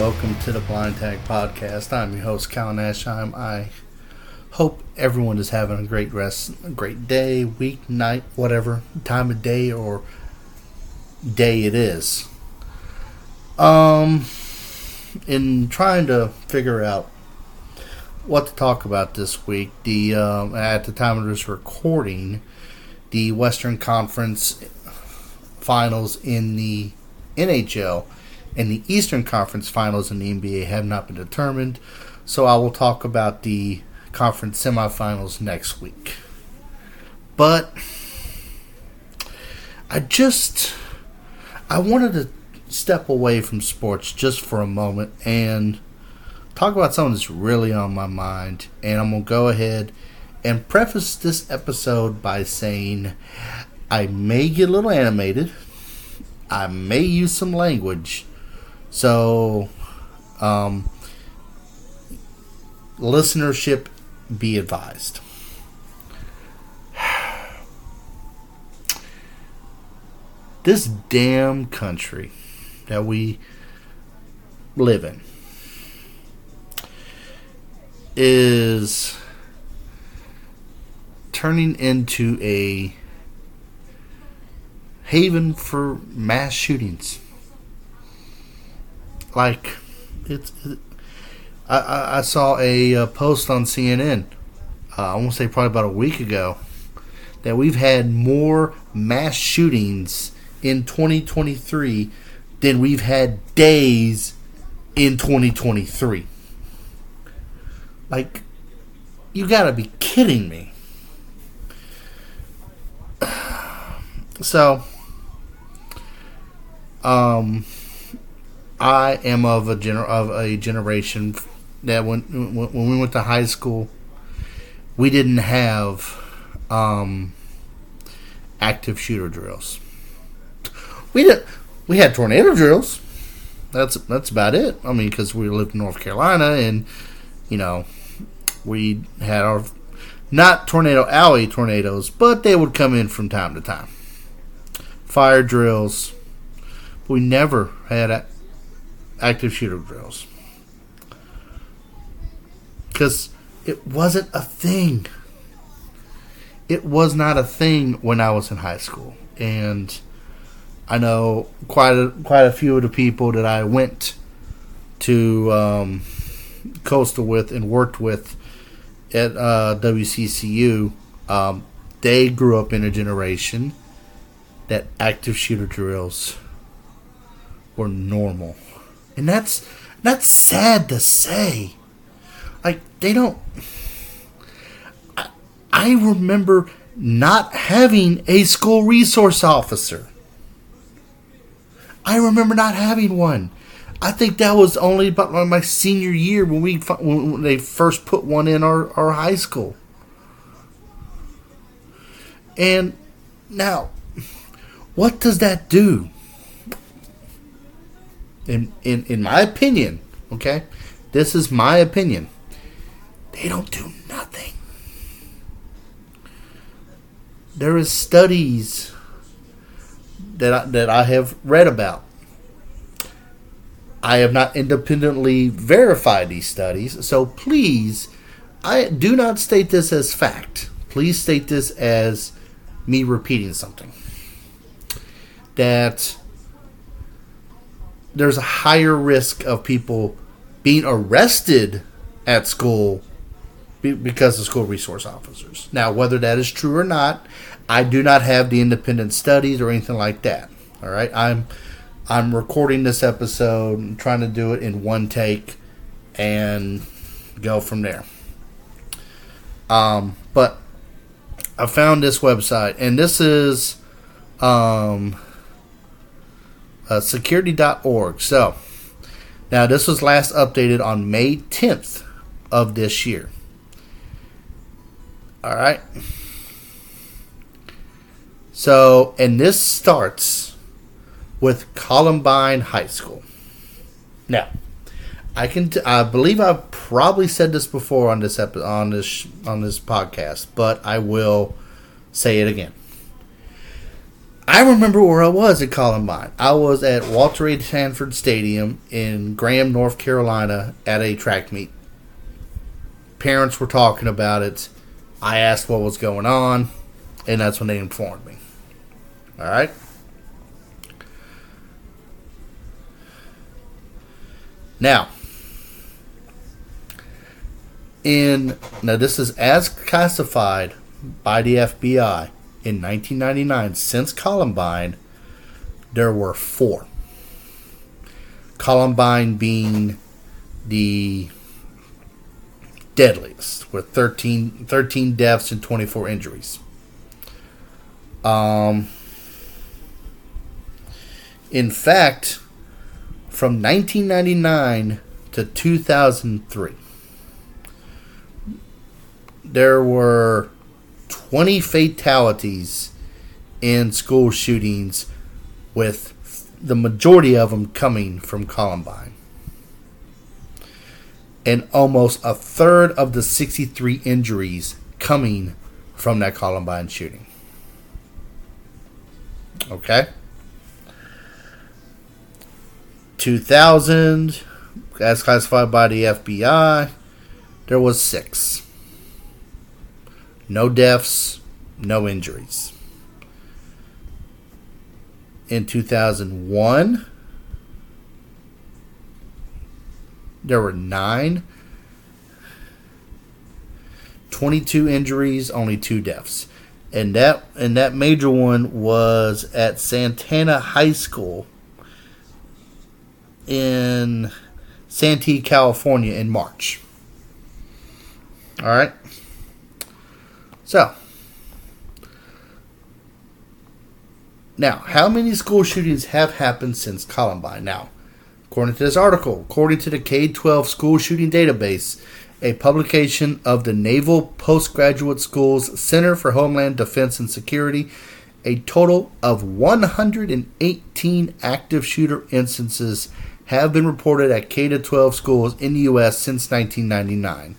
welcome to the Blind Tag Podcast. I'm your host, Cal Nashheim. I hope everyone is having a great rest, a great day, week, night, whatever time of day or day it is. Um, in trying to figure out what to talk about this week, the um, at the time of this recording, the Western Conference Finals in the NHL and the Eastern Conference Finals in the NBA have not been determined. So I will talk about the conference semifinals next week. But I just I wanted to step away from sports just for a moment and talk about something that's really on my mind. And I'm going to go ahead and preface this episode by saying I may get a little animated. I may use some language. So, um, listenership be advised. This damn country that we live in is turning into a haven for mass shootings. Like, it's. It, I, I, saw a, uh, post on CNN, uh, I want to say probably about a week ago, that we've had more mass shootings in 2023 than we've had days in 2023. Like, you gotta be kidding me. So, um, I am of a gener- of a generation that when when we went to high school, we didn't have um, active shooter drills. We did we had tornado drills. That's that's about it. I mean, because we lived in North Carolina, and you know, we had our not tornado alley tornadoes, but they would come in from time to time. Fire drills. We never had active shooter drills because it wasn't a thing. It was not a thing when I was in high school, and I know quite a, quite a few of the people that I went to um, coastal with and worked with at uh, WCCU. Um, they grew up in a generation that active shooter drills were normal, and that's that's sad to say. Like they don't. I, I remember not having a school resource officer. I remember not having one. I think that was only about my senior year when we when they first put one in our, our high school. And now, what does that do? In in in my opinion, okay, this is my opinion. They don't do nothing. There is studies that I, that I have read about. I have not independently verified these studies, so please, I do not state this as fact. Please state this as me repeating something. That there's a higher risk of people being arrested at school because of school resource officers. Now, whether that is true or not, I do not have the independent studies or anything like that. All right, I'm I'm recording this episode trying to do it in one take and go from there. Um, but I found this website, and this is um, uh, security.org. So now this was last updated on May 10th of this year. All right. So, and this starts with Columbine High School. Now, I can t- I believe I've probably said this before on this epi- on this on this podcast, but I will say it again. I remember where I was at Columbine. I was at Walter A. Sanford Stadium in Graham, North Carolina, at a track meet. Parents were talking about it. I asked what was going on, and that's when they informed me. All right. Now, in now this is as classified by the FBI in 1999 since Columbine there were four. Columbine being the deadliest with 13, 13 deaths and 24 injuries. Um, in fact from 1999 to 2003 there were 20 fatalities in school shootings, with the majority of them coming from Columbine. And almost a third of the 63 injuries coming from that Columbine shooting. Okay? 2000, as classified by the FBI, there was six. No deaths, no injuries. In 2001, there were nine. 22 injuries, only two deaths. And that and that major one was at Santana High School in Santee, California in March. All right. So, now, how many school shootings have happened since Columbine? Now, according to this article, according to the K 12 school shooting database, a publication of the Naval Postgraduate School's Center for Homeland Defense and Security, a total of 118 active shooter instances have been reported at K 12 schools in the U.S. since 1999.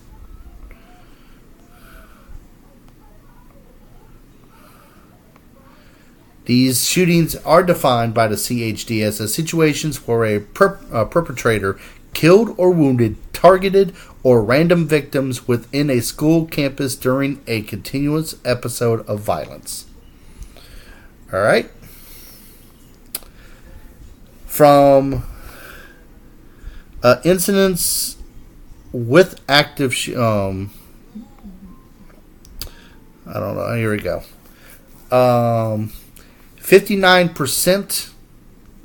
These shootings are defined by the CHD as situations where a, per- a perpetrator killed or wounded targeted or random victims within a school campus during a continuous episode of violence. All right. From uh, incidents with active, sh- um, I don't know. Here we go. Um, 59%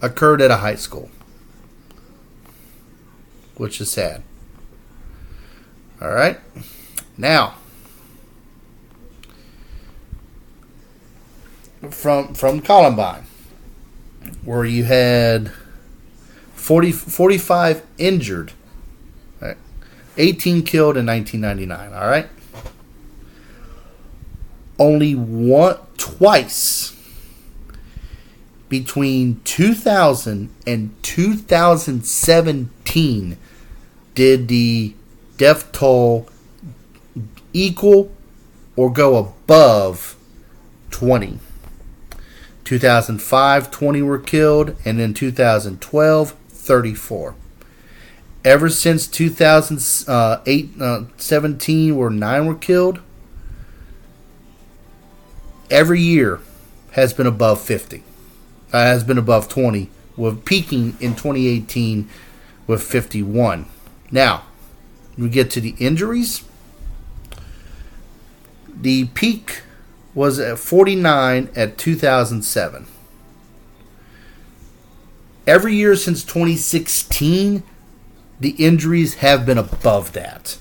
occurred at a high school, which is sad. All right. Now, from from Columbine, where you had 40, 45 injured, right? 18 killed in 1999. All right. Only one twice between 2000 and 2017 did the death toll equal or go above 20. 2005, 20 were killed, and in 2012, 34. Ever since 2008, uh, 17, where 9 were killed, every year has been above 50 uh, has been above 20, with peaking in 2018 with 51. Now, we get to the injuries. The peak was at 49 at 2007. Every year since 2016, the injuries have been above that,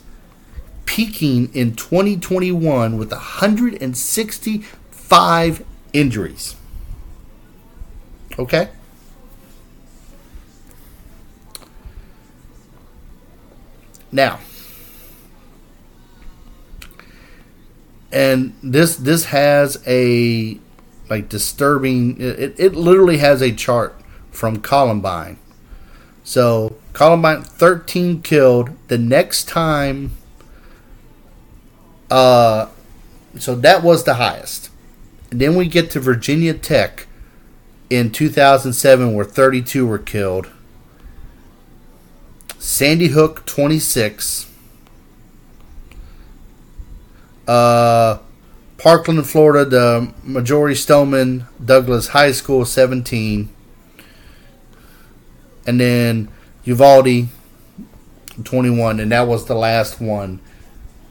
peaking in 2021 with 165 injuries. Okay? Now, and this this has a like disturbing it, it literally has a chart from Columbine. So Columbine 13 killed. The next time uh so that was the highest. And then we get to Virginia Tech in 2007, where 32 were killed. Sandy Hook, 26. Uh, Parkland, Florida, the Marjory Stoneman Douglas High School, 17. And then Uvalde, 21. And that was the last one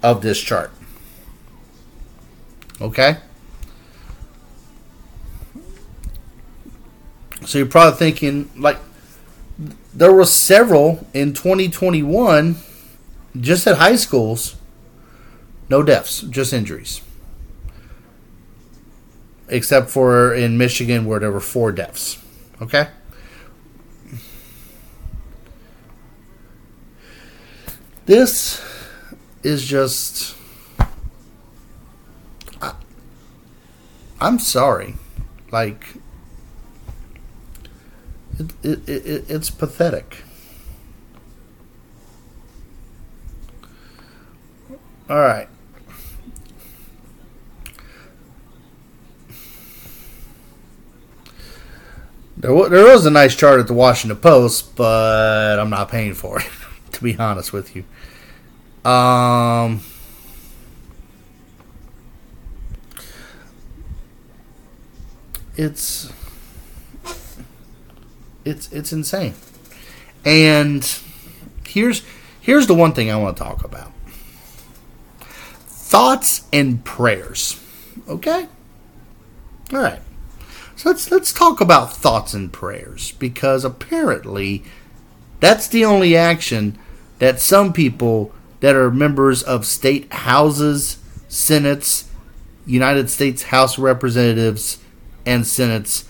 of this chart. Okay? So you're probably thinking, like, there were several in 2021 just at high schools. No deaths, just injuries. Except for in Michigan where there were four deaths. Okay? This is just. I, I'm sorry. Like, it, it, it, it's pathetic. All right. There, w- there was a nice chart at the Washington Post, but I'm not paying for it, to be honest with you. Um, it's it's it's insane. And here's here's the one thing I want to talk about. Thoughts and prayers. Okay? All right. So let's let's talk about thoughts and prayers because apparently that's the only action that some people that are members of state houses, senates, United States House Representatives, and senates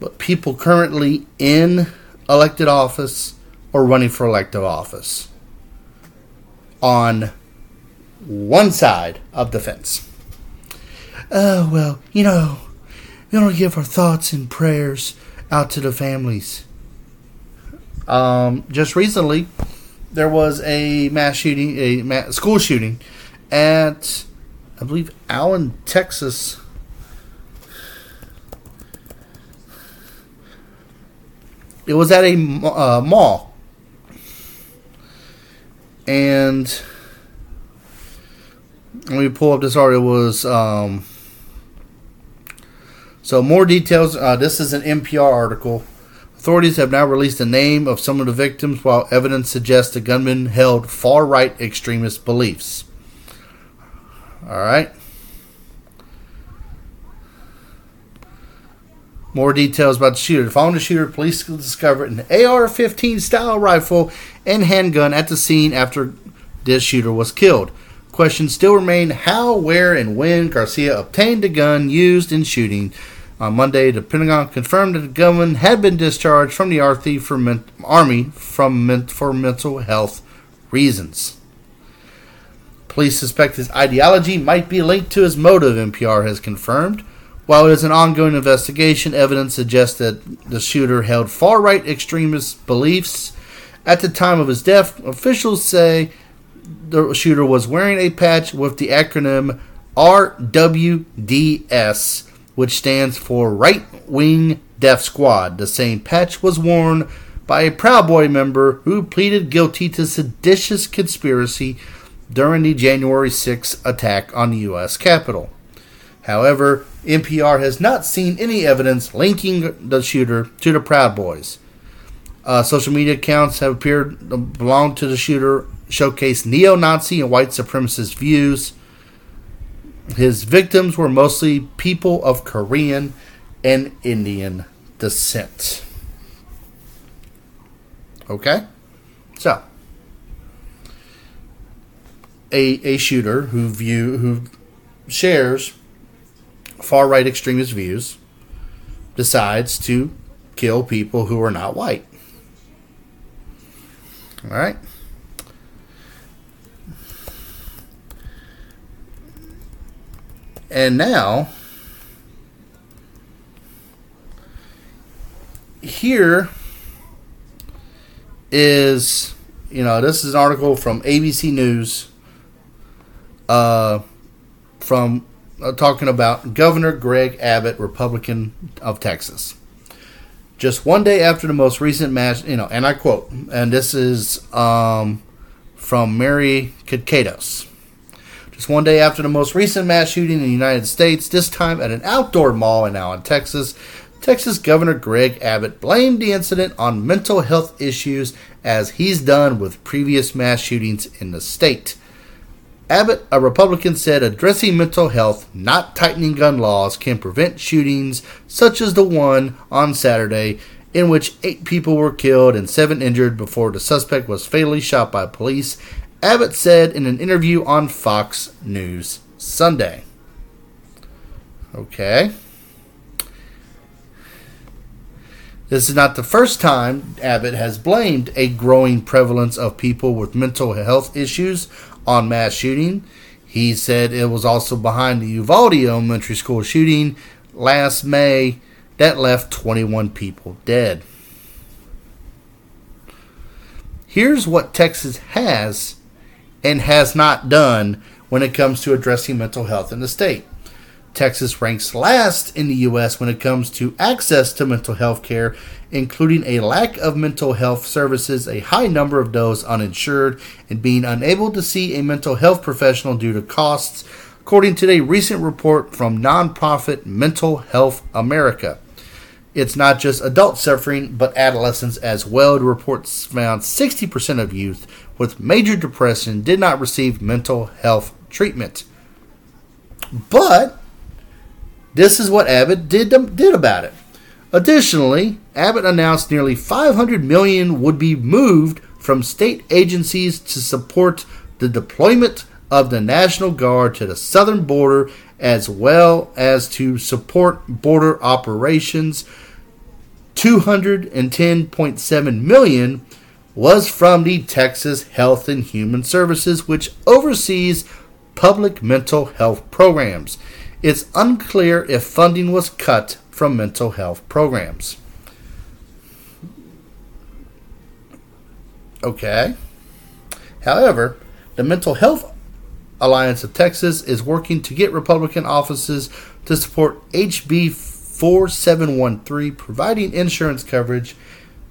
but people currently in elected office or running for elective office on one side of the fence. Oh, well, you know, we want to give our thoughts and prayers out to the families. Um, just recently, there was a mass shooting, a school shooting at, I believe, Allen, Texas It was at a uh, mall, and let me pull up this article. Was um, so more details. Uh, this is an NPR article. Authorities have now released the name of some of the victims, while evidence suggests the gunman held far right extremist beliefs. All right. More details about the shooter. Following the shooter, police discovered an AR-15 style rifle and handgun at the scene after this shooter was killed. Questions still remain how, where, and when Garcia obtained the gun used in shooting. On Monday, the Pentagon confirmed that the gunman had been discharged from the Army for, men- Army from for mental health reasons. Police suspect his ideology might be linked to his motive, NPR has confirmed. While it is an ongoing investigation, evidence suggests that the shooter held far right extremist beliefs. At the time of his death, officials say the shooter was wearing a patch with the acronym RWDS, which stands for Right Wing Death Squad. The same patch was worn by a Proud Boy member who pleaded guilty to seditious conspiracy during the January 6 attack on the U.S. Capitol. However, NPR has not seen any evidence linking the shooter to the Proud Boys. Uh, social media accounts have appeared belong to the shooter, showcase neo-Nazi and white supremacist views. His victims were mostly people of Korean and Indian descent. Okay, so a a shooter who view who shares far right extremist views decides to kill people who are not white. All right. And now, here is, you know, this is an article from ABC News uh, from uh, talking about Governor Greg Abbott, Republican of Texas. Just one day after the most recent mass, you know, and I quote, and this is um, from Mary Kekatos. Just one day after the most recent mass shooting in the United States, this time at an outdoor mall in Allen, Texas, Texas Governor Greg Abbott blamed the incident on mental health issues as he's done with previous mass shootings in the state. Abbott, a Republican, said addressing mental health, not tightening gun laws, can prevent shootings such as the one on Saturday, in which eight people were killed and seven injured before the suspect was fatally shot by police, Abbott said in an interview on Fox News Sunday. Okay. This is not the first time Abbott has blamed a growing prevalence of people with mental health issues on mass shooting. He said it was also behind the Uvalde Elementary School shooting last May that left 21 people dead. Here's what Texas has and has not done when it comes to addressing mental health in the state. Texas ranks last in the U.S. when it comes to access to mental health care, including a lack of mental health services, a high number of those uninsured, and being unable to see a mental health professional due to costs, according to a recent report from nonprofit Mental Health America. It's not just adults suffering, but adolescents as well. The report found 60% of youth with major depression did not receive mental health treatment. But this is what Abbott did, did about it. Additionally, Abbott announced nearly 500 million would be moved from state agencies to support the deployment of the National Guard to the southern border as well as to support border operations. 210.7 million was from the Texas Health and Human Services which oversees public mental health programs it's unclear if funding was cut from mental health programs. Okay. However, the Mental Health Alliance of Texas is working to get Republican offices to support HB 4713, providing insurance coverage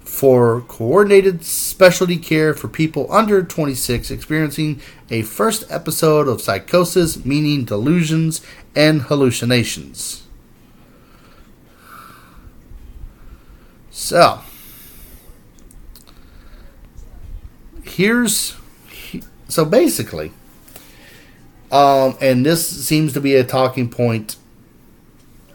for coordinated specialty care for people under 26 experiencing a first episode of psychosis, meaning delusions and hallucinations. So, here's so basically, um, and this seems to be a talking point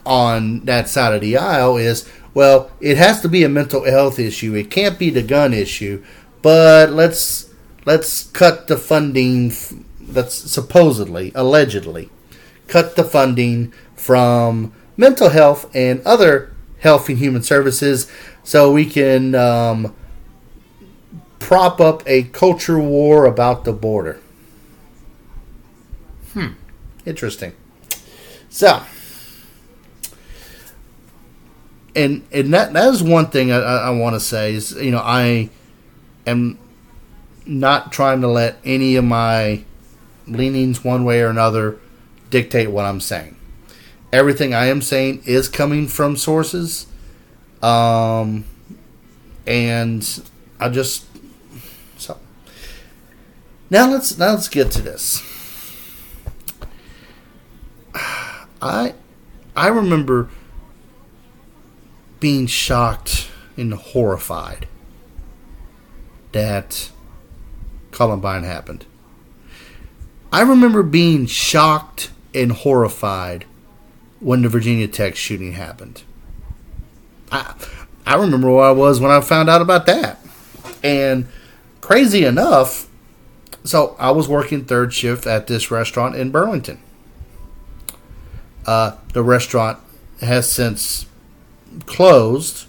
on that side of the aisle is well, it has to be a mental health issue. It can't be the gun issue. But let's let's cut the funding. That's supposedly, allegedly, cut the funding from mental health and other health and human services, so we can um, prop up a culture war about the border. Hmm. Interesting. So and and that that is one thing I, I want to say is you know I am not trying to let any of my leanings one way or another dictate what I'm saying. Everything I am saying is coming from sources, um, and I just so now let's now let's get to this. I I remember being shocked and horrified that Columbine happened. I remember being shocked and horrified when the Virginia Tech shooting happened. I I remember where I was when I found out about that. And crazy enough, so I was working third shift at this restaurant in Burlington. Uh, the restaurant has since closed.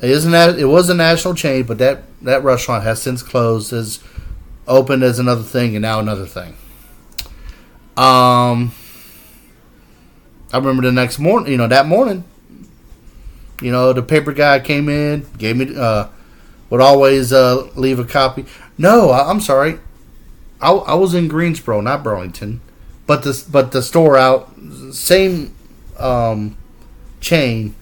It isn't that it was a national chain, but that that restaurant has since closed. Has opened as another thing, and now another thing. Um, I remember the next morning. You know that morning. You know the paper guy came in, gave me uh, would always uh, leave a copy. No, I, am sorry. I, I was in Greensboro, not Burlington. but the but the store out same um, chain.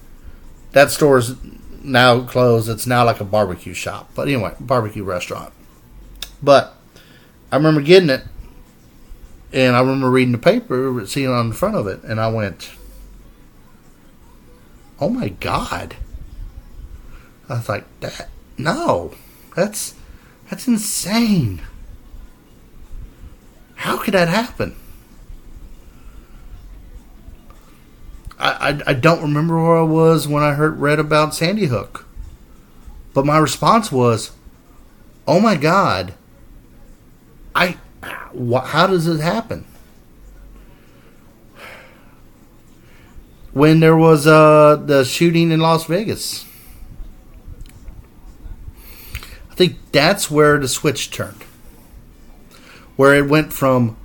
That store is now closed. It's now like a barbecue shop. But anyway, barbecue restaurant. But I remember getting it, and I remember reading the paper, seeing on the front of it, and I went, "Oh my god!" I was like, "That no, that's that's insane. How could that happen?" I, I, don't remember where I was when I heard read about Sandy Hook, but my response was, "Oh my God! I, wh- how does it happen?" When there was uh, the shooting in Las Vegas, I think that's where the switch turned, where it went from,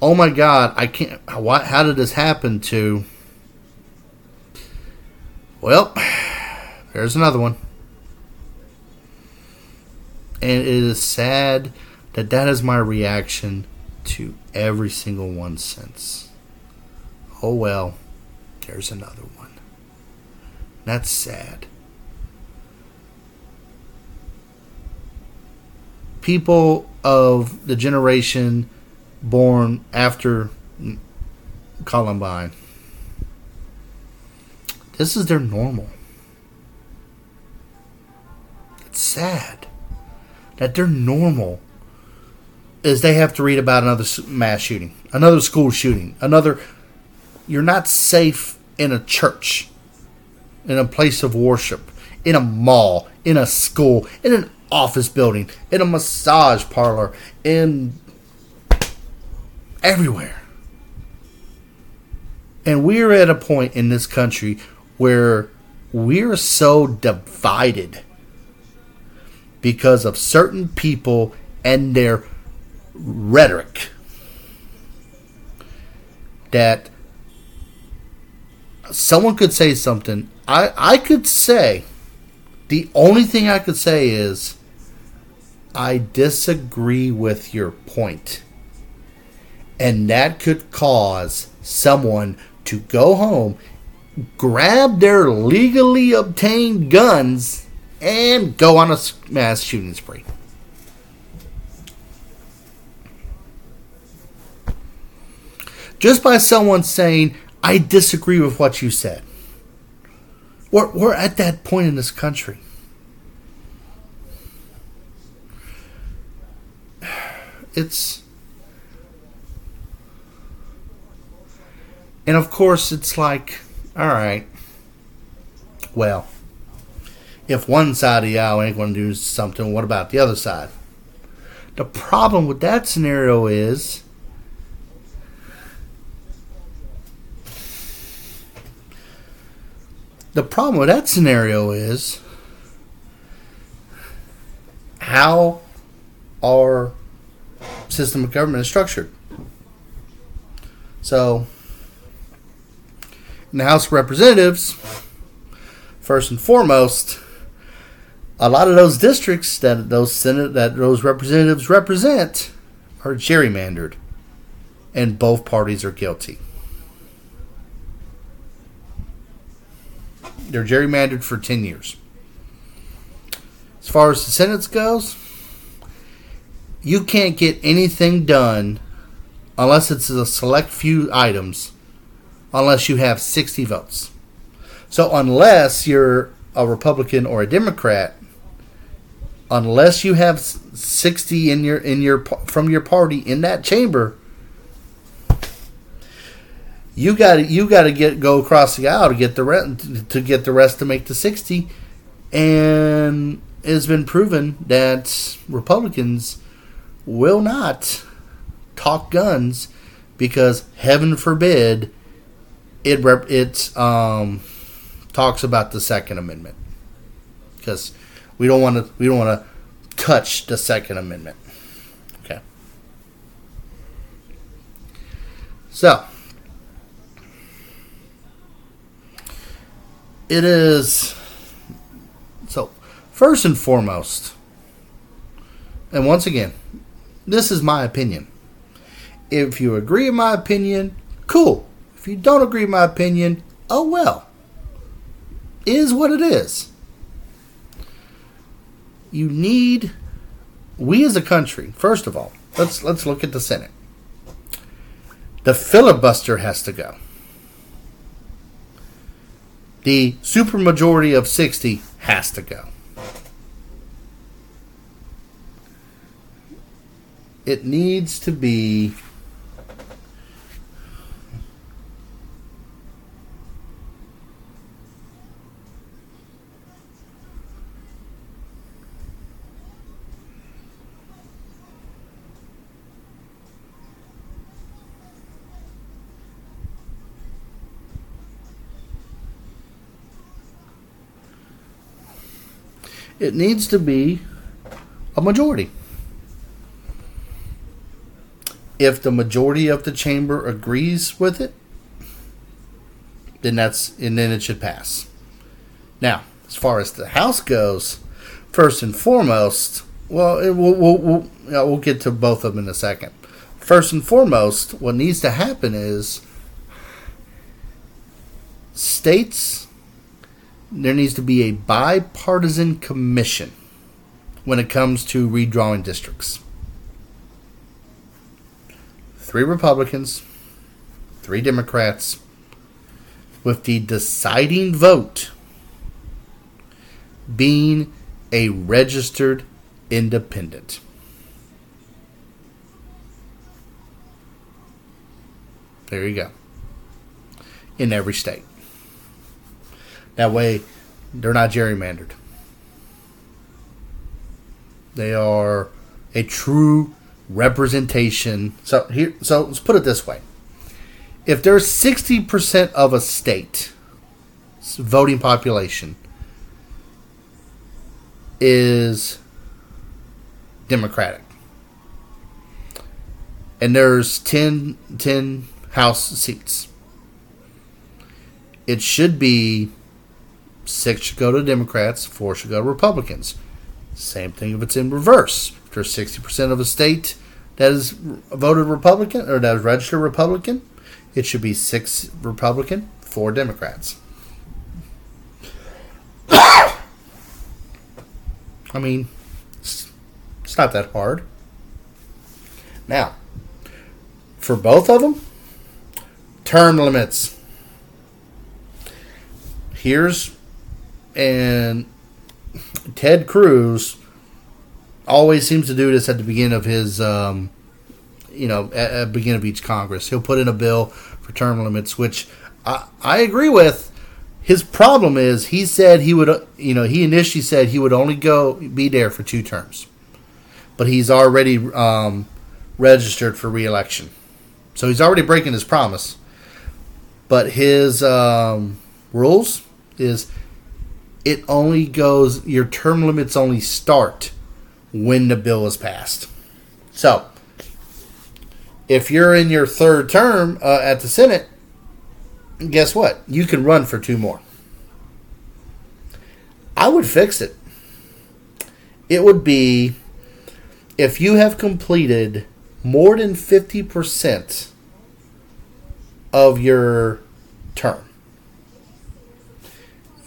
"Oh my God! I can't. How did this happen?" to well, there's another one. And it is sad that that is my reaction to every single one since. Oh well, there's another one. That's sad. People of the generation born after Columbine this is their normal. It's sad that their normal is they have to read about another mass shooting, another school shooting, another. You're not safe in a church, in a place of worship, in a mall, in a school, in an office building, in a massage parlor, in everywhere. And we're at a point in this country where we're so divided because of certain people and their rhetoric that someone could say something. I i could say the only thing i could say is i disagree with your point. And that could cause someone to go home grab their legally obtained guns and go on a mass shooting spree. Just by someone saying, I disagree with what you said. We're, we're at that point in this country. It's. And of course, it's like all right. Well, if one side of aisle ain't going to do something, what about the other side? The problem with that scenario is the problem with that scenario is how our system of government is structured. So in the House of Representatives, first and foremost, a lot of those districts that those Senate that those representatives represent are gerrymandered, and both parties are guilty. They're gerrymandered for ten years. As far as the Senate goes, you can't get anything done unless it's a select few items unless you have 60 votes. So unless you're a Republican or a Democrat, unless you have 60 in your in your from your party in that chamber, you got you got to get go across the aisle to get the rest to get the rest to make the 60 and it's been proven that Republicans will not talk guns because heaven forbid it rep- it um, talks about the Second Amendment because we don't want to we don't want to touch the Second Amendment. Okay. So it is so first and foremost, and once again, this is my opinion. If you agree with my opinion, cool. If you don't agree with my opinion, oh well. Is what it is. You need we as a country, first of all, let's let's look at the Senate. The filibuster has to go. The supermajority of 60 has to go. It needs to be it needs to be a majority. If the majority of the chamber agrees with it, then that's and then it should pass. Now, as far as the House goes, first and foremost, well, it, we'll, we'll, we'll, know, we'll get to both of them in a second. First and foremost, what needs to happen is states there needs to be a bipartisan commission when it comes to redrawing districts. Three Republicans, three Democrats, with the deciding vote being a registered independent. There you go. In every state. That way, they're not gerrymandered. They are a true representation. So here, so let's put it this way: if there's sixty percent of a state voting population is Democratic, and there's 10, 10 House seats, it should be six should go to Democrats, four should go to Republicans. Same thing if it's in reverse. If there's 60% of a state that is voted Republican or that is registered Republican, it should be six Republican, four Democrats. I mean, it's, it's not that hard. Now, for both of them, term limits. Here's and Ted Cruz always seems to do this at the beginning of his, um, you know, at, at the beginning of each Congress. He'll put in a bill for term limits, which I, I agree with. His problem is he said he would, you know, he initially said he would only go be there for two terms, but he's already um, registered for reelection, so he's already breaking his promise. But his um, rules is it only goes, your term limits only start when the bill is passed. So, if you're in your third term uh, at the Senate, guess what? You can run for two more. I would fix it. It would be if you have completed more than 50% of your term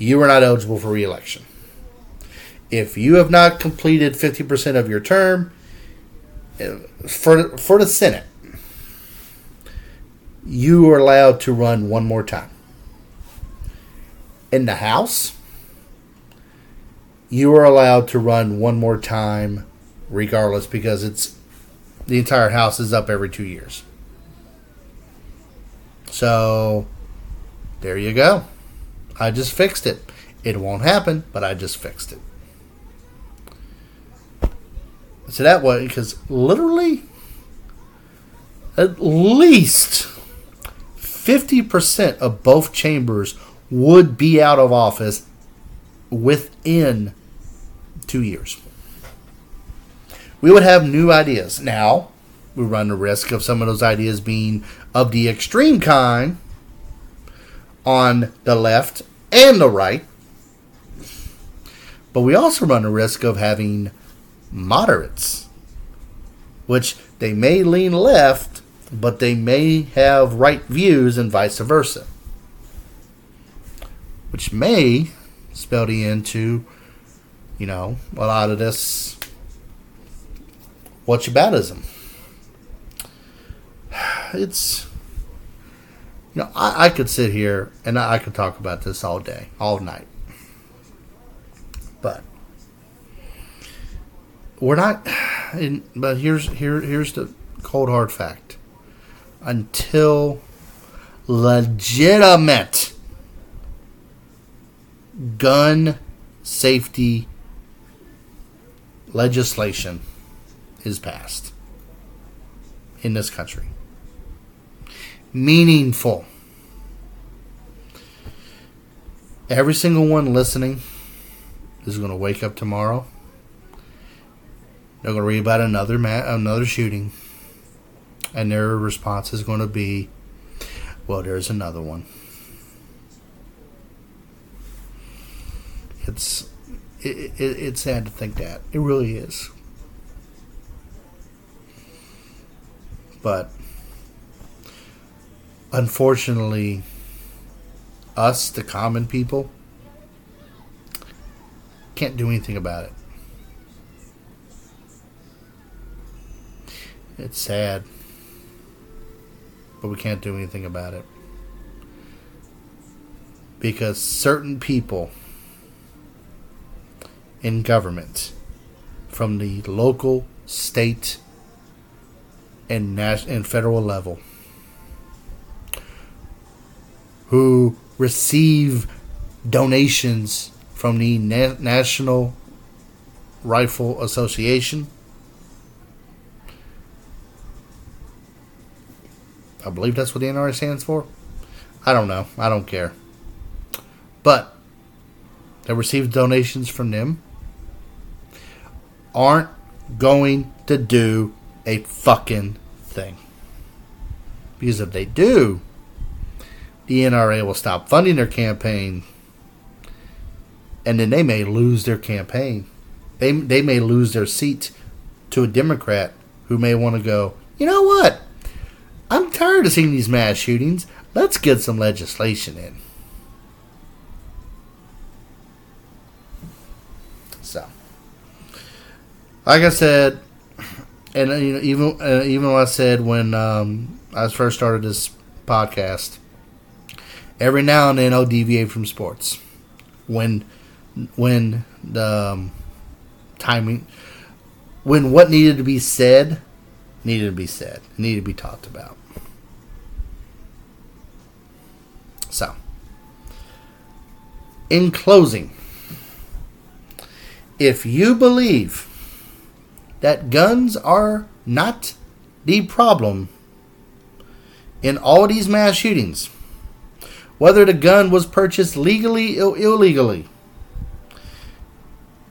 you are not eligible for reelection. If you have not completed 50% of your term uh, for, for the Senate, you are allowed to run one more time. In the House, you are allowed to run one more time regardless because it's the entire house is up every two years. So there you go. I just fixed it. It won't happen, but I just fixed it. So that way, because literally, at least 50% of both chambers would be out of office within two years. We would have new ideas. Now, we run the risk of some of those ideas being of the extreme kind on the left and the right. But we also run the risk of having moderates, which they may lean left, but they may have right views and vice versa. Which may spell the end to, you know, a lot of this whataboutism. It's, you know, I, I could sit here and I could talk about this all day, all night. But we're not. But here's here here's the cold hard fact. Until legitimate gun safety legislation is passed in this country. Meaningful. Every single one listening is going to wake up tomorrow. They're going to read about another ma- another shooting, and their response is going to be, "Well, there's another one." It's it, it, it's sad to think that it really is. But unfortunately, us, the common people, can't do anything about it. It's sad, but we can't do anything about it. Because certain people in government, from the local, state, and, nas- and federal level, who receive donations from the Na- National Rifle Association. I believe that's what the NRA stands for. I don't know. I don't care. But that receive donations from them aren't going to do a fucking thing. Because if they do, the NRA will stop funding their campaign and then they may lose their campaign. They they may lose their seat to a Democrat who may want to go. You know what? I'm tired of seeing these mass shootings. Let's get some legislation in. So, like I said, and you know, even uh, even I said when um, I first started this podcast, every now and then I'll deviate from sports when when the um, timing, when what needed to be said needed to be said, needed to be talked about. So, in closing, if you believe that guns are not the problem in all these mass shootings, whether the gun was purchased legally or illegally,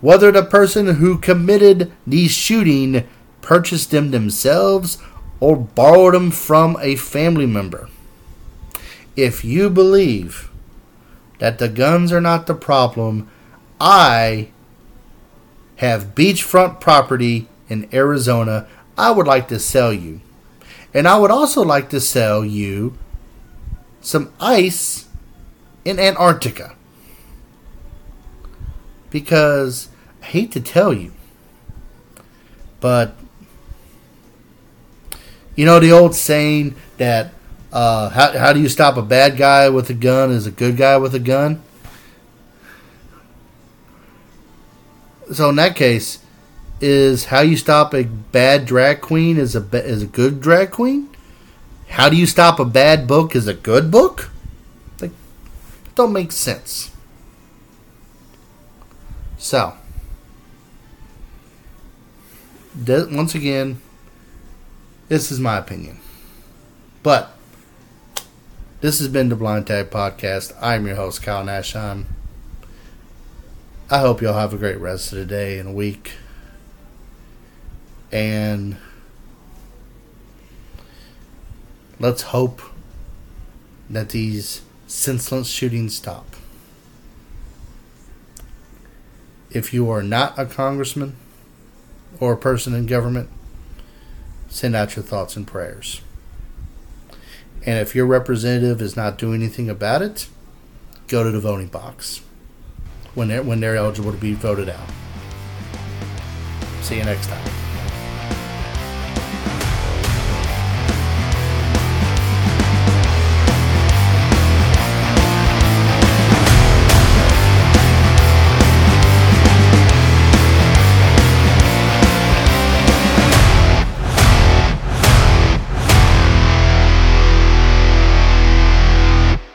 whether the person who committed the shooting purchased them themselves or borrowed them from a family member. If you believe that the guns are not the problem, I have beachfront property in Arizona I would like to sell you. And I would also like to sell you some ice in Antarctica. Because I hate to tell you, but you know the old saying that uh, how, how do you stop a bad guy with a gun is a good guy with a gun? So in that case, is how you stop a bad drag queen is a is a good drag queen? How do you stop a bad book is a good book? Like, don't make sense. So, once again, this is my opinion. But this has been the Blind Tag Podcast. I'm your host, Kyle Nashheim. I hope y'all have a great rest of the day and week. And let's hope that these senseless shootings stop. If you are not a congressman or a person in government, send out your thoughts and prayers. And if your representative is not doing anything about it, go to the voting box when they're when they're eligible to be voted out. See you next time.